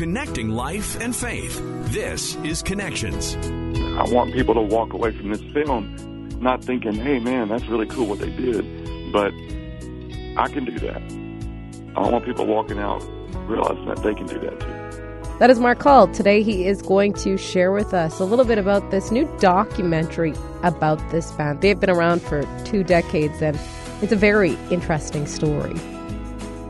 connecting life and faith. This is Connections. I want people to walk away from this film not thinking, hey, man, that's really cool what they did, but I can do that. I want people walking out realizing that they can do that too. That is Mark Hall. Today he is going to share with us a little bit about this new documentary about this band. They've been around for two decades and it's a very interesting story.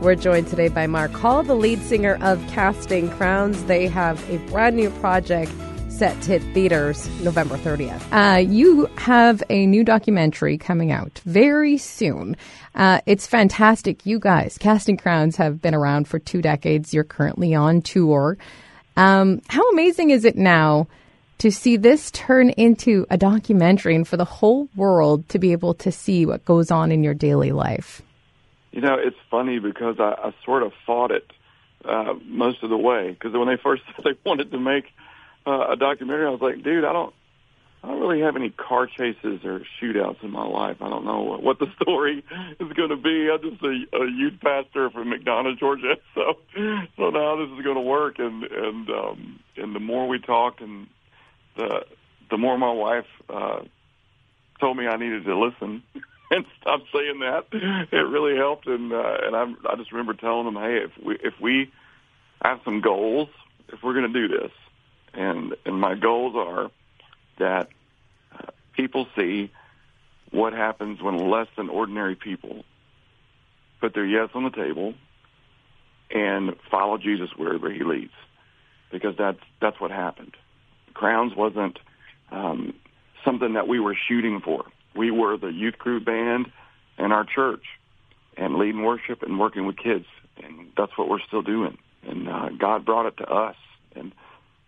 We're joined today by Mark Hall, the lead singer of Casting Crowns. They have a brand new project set to hit theaters November 30th. Uh, you have a new documentary coming out very soon. Uh, it's fantastic. You guys, Casting Crowns, have been around for two decades. You're currently on tour. Um, how amazing is it now to see this turn into a documentary and for the whole world to be able to see what goes on in your daily life? You know, it's funny because I, I sort of fought it uh, most of the way because when they first they wanted to make uh, a documentary, I was like, dude, I don't, I don't really have any car chases or shootouts in my life. I don't know what the story is going to be. I'm just a, a youth pastor from McDonough, Georgia. So, so now this is going to work. And and um, and the more we talked, and the the more my wife uh, told me I needed to listen and stop saying that, it really helped. And uh, and I I just remember telling them, hey, if we if we have some goals, if we're going to do this, and and my goals are that uh, people see what happens when less than ordinary people put their yes on the table and follow Jesus wherever he leads, because that's that's what happened. Crowns wasn't um, something that we were shooting for. We were the youth group band and our church, and leading worship and working with kids, and that's what we're still doing. And uh, God brought it to us, and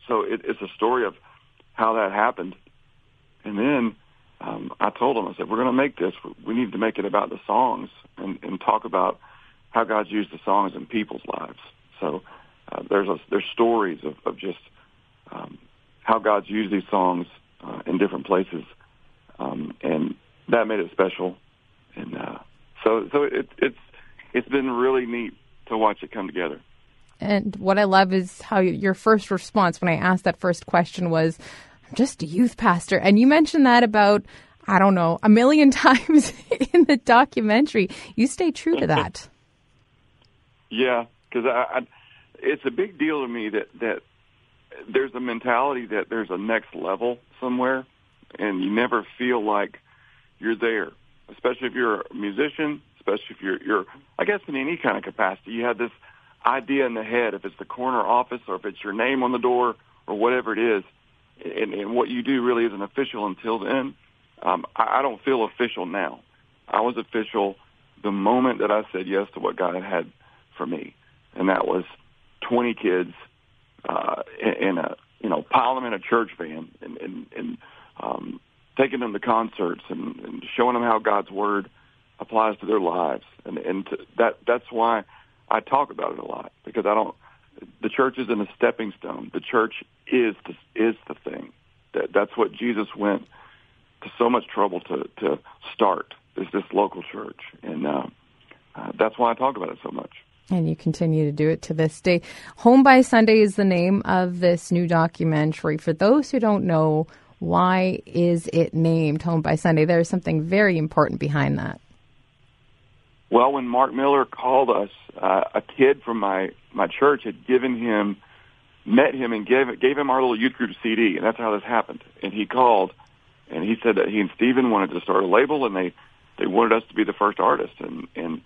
so it, it's a story of how that happened. And then um, I told them, I said, we're going to make this. We need to make it about the songs and, and talk about how God's used the songs in people's lives. So uh, there's a, there's stories of, of just um, how God's used these songs uh, in different places, um, and that made it special. And uh, so so it, it's it's been really neat to watch it come together. And what I love is how your first response when I asked that first question was, I'm just a youth pastor. And you mentioned that about, I don't know, a million times in the documentary. You stay true to that. yeah, because I, I, it's a big deal to me that, that there's a mentality that there's a next level somewhere, and you never feel like you're there, especially if you're a musician, especially if you're, you're I guess in any kind of capacity. You have this – idea in the head, if it's the corner office or if it's your name on the door or whatever it is, and, and what you do really isn't official until then. Um, I, I don't feel official now. I was official the moment that I said yes to what God had for me, and that was 20 kids uh, in, in a you know pile them in a church van and and, and um, taking them to concerts and, and showing them how God's word applies to their lives, and and to, that that's why I talk about it a lot because I don't. The church isn't a stepping stone. The church is the, is the thing. That that's what Jesus went to so much trouble to to start. Is this local church, and uh, uh, that's why I talk about it so much. And you continue to do it to this day. Home by Sunday is the name of this new documentary. For those who don't know, why is it named Home by Sunday? There is something very important behind that. Well, when Mark Miller called us, uh, a kid from my my church had given him, met him, and gave gave him our little youth group CD, and that's how this happened. And he called, and he said that he and Steven wanted to start a label, and they they wanted us to be the first artist. And and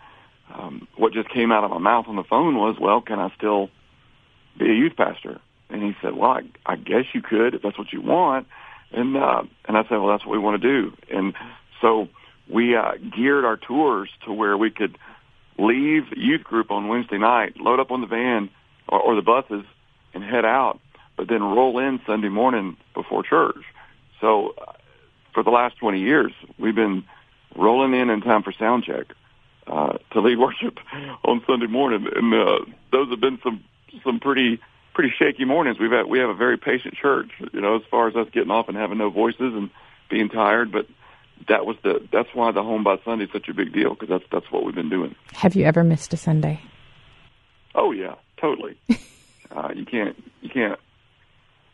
um, what just came out of my mouth on the phone was, well, can I still be a youth pastor? And he said, well, I, I guess you could if that's what you want. And uh, and I said, well, that's what we want to do. And so we uh, geared our tours to where we could leave youth group on Wednesday night, load up on the van or, or the buses, and head out, but then roll in Sunday morning before church. So uh, for the last 20 years, we've been rolling in in time for sound check uh, to lead worship on Sunday morning, and uh, those have been some some pretty pretty shaky mornings. We've had we have a very patient church, you know, as far as us getting off and having no voices and being tired, but that was the that's why the home by Sunday is such a big deal because that's that's what we've been doing. Have you ever missed a Sunday? Oh yeah, totally. Uh, you can't, you can't.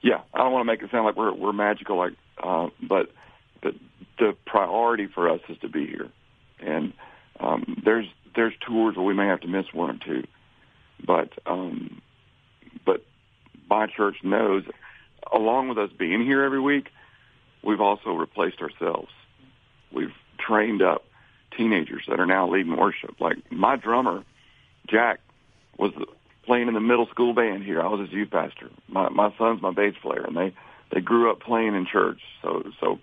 Yeah, I don't want to make it sound like we're we're magical, like, uh, but the the priority for us is to be here, and um, there's there's tours where we may have to miss one or two, but but my church knows, along with us being here every week, we've also replaced ourselves. We've trained up teenagers that are now leading worship. Like my drummer, Jack, was playing in the middle school band here. I was his youth pastor. My my son's my bass player, and they they grew up playing in church. So so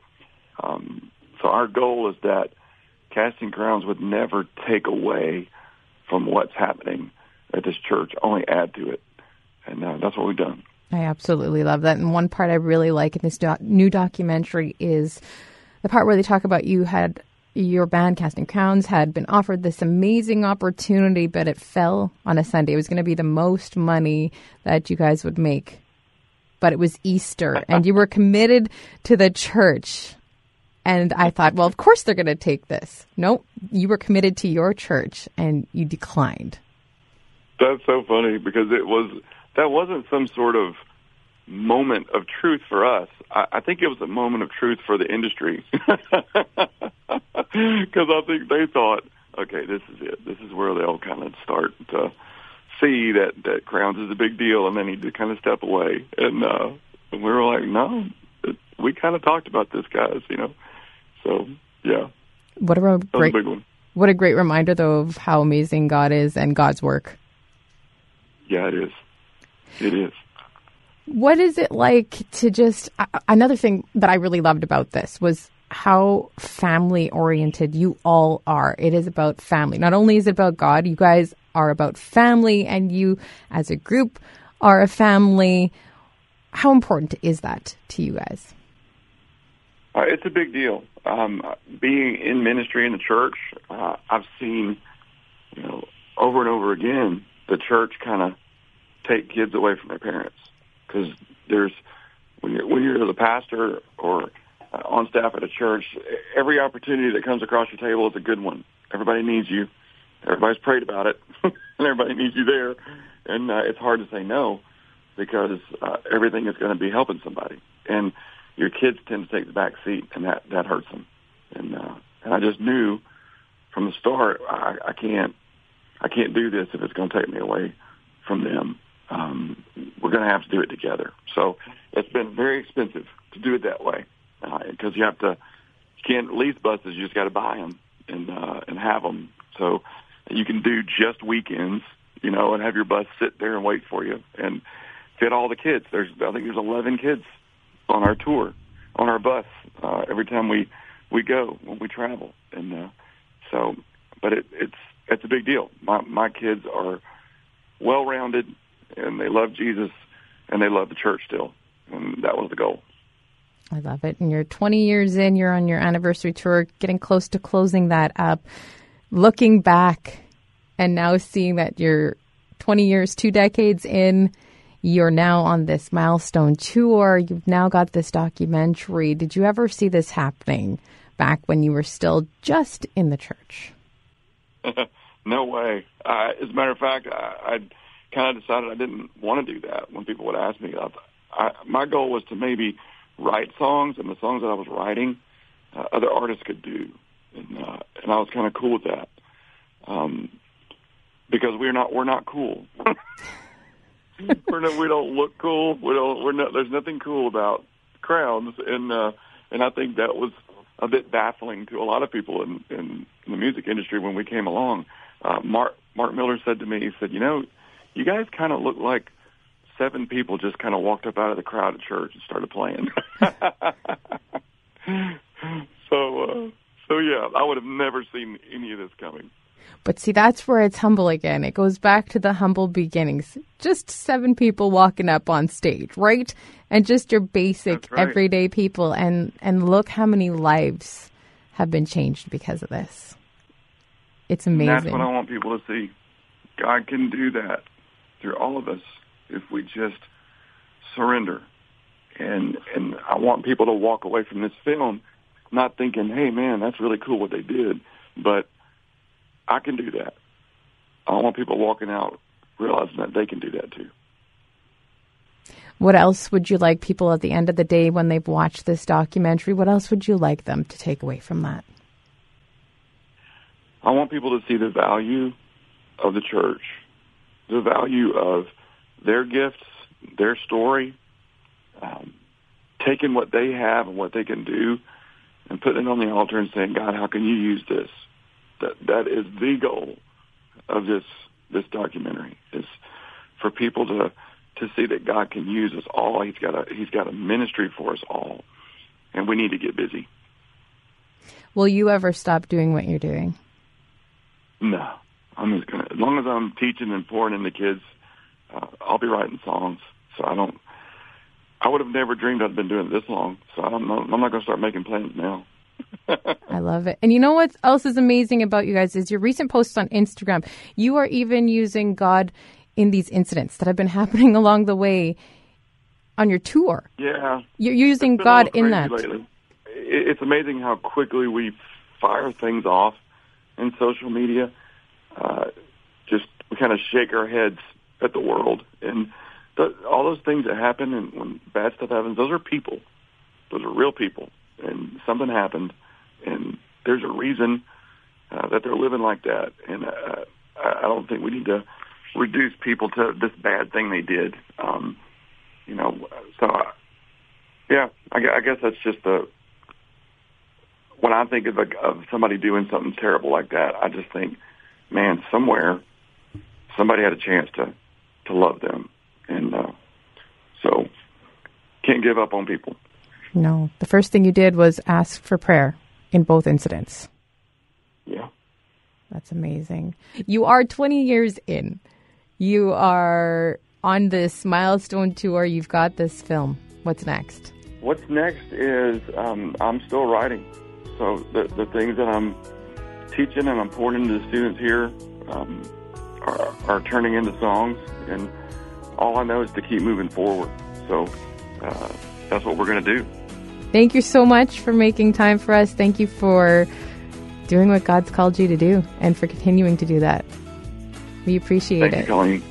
um, so our goal is that casting crowns would never take away from what's happening at this church, only add to it, and uh, that's what we've done. I absolutely love that. And one part I really like in this doc- new documentary is the part where they talk about you had your band Casting Crowns had been offered this amazing opportunity, but it fell on a Sunday. It was going to be the most money that you guys would make, but it was Easter, and you were committed to the church. And I thought, well, of course they're going to take this. Nope, you were committed to your church, and you declined. That's so funny because it was that wasn't some sort of moment of truth for us. I, I think it was a moment of truth for the industry because I think they thought, okay, this is it. This is where they'll kind of start to see that that Crowns is a big deal, and they need to kind of step away. And, uh, and we were like, no, it, we kind of talked about this, guys. You know, so yeah. What a great, a what a great reminder, though, of how amazing God is and God's work. Yeah, it is. It is. What is it like to just uh, another thing that I really loved about this was how family oriented you all are. It is about family. Not only is it about God, you guys are about family and you as a group are a family. How important is that to you guys? Uh, it's a big deal. Um, being in ministry in the church, uh, I've seen, you know, over and over again, the church kind of take kids away from their parents because there's when you're when you're the pastor or uh, on staff at a church, every opportunity that comes across your table is a good one. Everybody needs you. Everybody's prayed about it, and everybody needs you there. And uh, it's hard to say no because uh, everything is going to be helping somebody, and your kids tend to take the back seat, and that that hurts them. And uh, and I just knew from the start I, I can't I can't do this if it's going to take me away from them um, we're going to have to do it together. So it's been very expensive to do it that way because uh, you have to you can't lease buses. You just got to buy them and uh, and have them. So you can do just weekends, you know, and have your bus sit there and wait for you and fit all the kids. There's I think there's 11 kids on our tour on our bus uh, every time we we go when we travel, and uh, so but it, it's it's a big deal. My my kids are well rounded and they love Jesus and they love the church still. And that was the goal. I love it. And you're 20 years in, you're on your anniversary tour, getting close to closing that up. Looking back and now seeing that you're 20 years, two decades in, you're now on this milestone tour. You've now got this documentary. Did you ever see this happening back when you were still just in the church? no way. Uh, as a matter of fact, I, I'd kind of decided I didn't want to do that. When people would ask me, I, I, my goal was to maybe write songs, and the songs that I was writing, uh, other artists could do, and uh, and I was kind of cool with that, um, because we're not we're not cool. we're not, we don't look cool. We don't. We're not. There's nothing cool about crowns, and uh, and I think that was a bit baffling to a lot of people in, in the music industry when we came along. Uh, Mark Mark Miller said to me, he said, "You know, you guys kind of look like seven people just kind of walked up out of the crowd at church and started playing. so, uh, so yeah, I would have never seen any of this coming. But see, that's where it's humble again. It goes back to the humble beginnings. Just seven people walking up on stage, right? And just your basic right. everyday people. And, and look how many lives have been changed because of this. It's amazing. And that's what I want people to see. God can do that through all of us if we just surrender. And and I want people to walk away from this film not thinking, "Hey, man, that's really cool what they did," but I can do that. I want people walking out realizing that they can do that too. What else would you like people at the end of the day when they've watched this documentary? What else would you like them to take away from that? I want people to see the value of the church, the value of their gifts, their story, um, taking what they have and what they can do and putting it on the altar and saying, God, how can you use this? That that is the goal of this this documentary is for people to to see that God can use us all. He's got a he's got a ministry for us all, and we need to get busy. Will you ever stop doing what you're doing? No, I'm just gonna as long as I'm teaching and pouring into kids, uh, I'll be writing songs. So I don't. I would have never dreamed I'd been doing it this long. So I'm not, I'm not going to start making plans now. I love it. And you know what else is amazing about you guys is your recent posts on Instagram. You are even using God in these incidents that have been happening along the way on your tour. Yeah. You're using God in that. Lately. It's amazing how quickly we fire things off in social media. Uh, just we kind of shake our heads at the world and the, all those things that happen and when bad stuff happens, those are people. Those are real people, and something happened, and there's a reason uh, that they're living like that. And uh, I don't think we need to reduce people to this bad thing they did. Um, you know, so uh, yeah, I, I guess that's just the when I think of, a, of somebody doing something terrible like that, I just think, man, somewhere somebody had a chance to to love them and uh, so can't give up on people. No, the first thing you did was ask for prayer in both incidents. Yeah, that's amazing. You are 20 years in. You are on this milestone tour. You've got this film. What's next? What's next is um, I'm still writing. So the the things that I'm teaching and I'm pouring into the students here um, are, are turning into songs and all I know is to keep moving forward. So uh, that's what we're going to do. Thank you so much for making time for us. Thank you for doing what God's called you to do and for continuing to do that. We appreciate Thank it. You, Colleen.